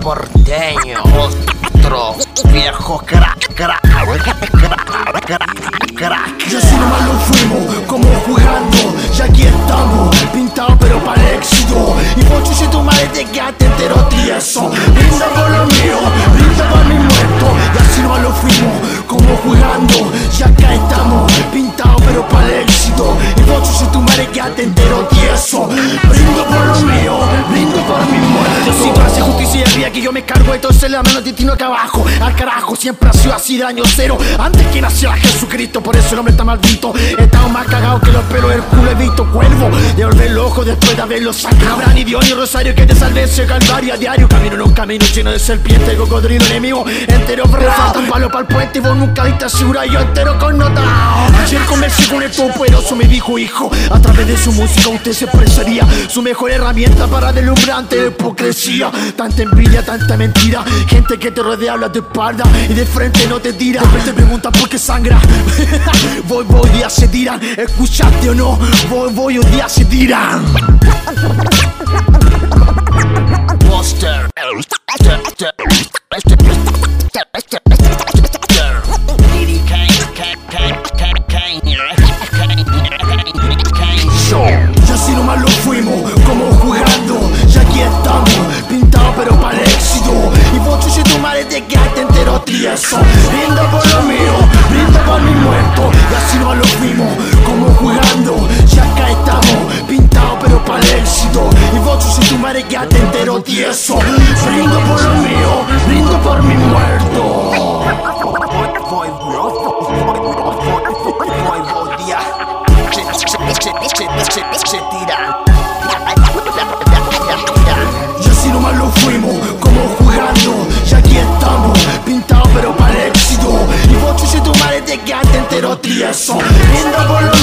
Porteño, otro viejo crack, crack, crack, crack, crack. Yo si nomás lo fuimos, como jugando, ya aquí estamos, pintados pero para el éxito. Y pocho si tu madre te quedaste entero tieso. Brindo por lo mío, brindo por mi muerto. Si tú haces justicia y día que yo me cargo, entonces la mano destino acá abajo. Al carajo, siempre ha sido así de año cero. Antes que nació Jesucristo, por eso el hombre está maldito. Estamos más cagados que del culo. He visto cuervo, de volver el ojo después de haberlo sacado. Habrá ni Dios ni Rosario que te salve ese calvario a diario. Camino en un camino lleno de serpiente, cocodrilo enemigo. Entero frefado, un palo para el puente y vos nunca viste asegura yo entero connotado. Ayer conversé con el poderoso, me dijo hijo, a través de su música usted se expresaría su mejor herramienta para deslumbrante de hipocresía. Tanta envidia, tanta mentira, gente que te rodea habla tu espalda y de frente no te tira. Después te preguntan por qué sangra. voy, voy, día se tiran, escuchaste o no, voy, voy, un día se tiran. Monster. Y así nomás lo fuimos, como jugando, ya aquí estamos, pintados pero para el éxito. Y vos chuche tu madre te quedaste entero tieso. Brinda por lo mío, brinda por mi muerto. Y así nomás quedo tieso. Brindo por lo mío, brindo por mi muerto. Voy, Se. Y así nomás lo fuimos, como jugando. Y aquí estamos, pintados pero para éxito. Y vos, chuche, tu madre te quedaste entero tieso. Brindo por lo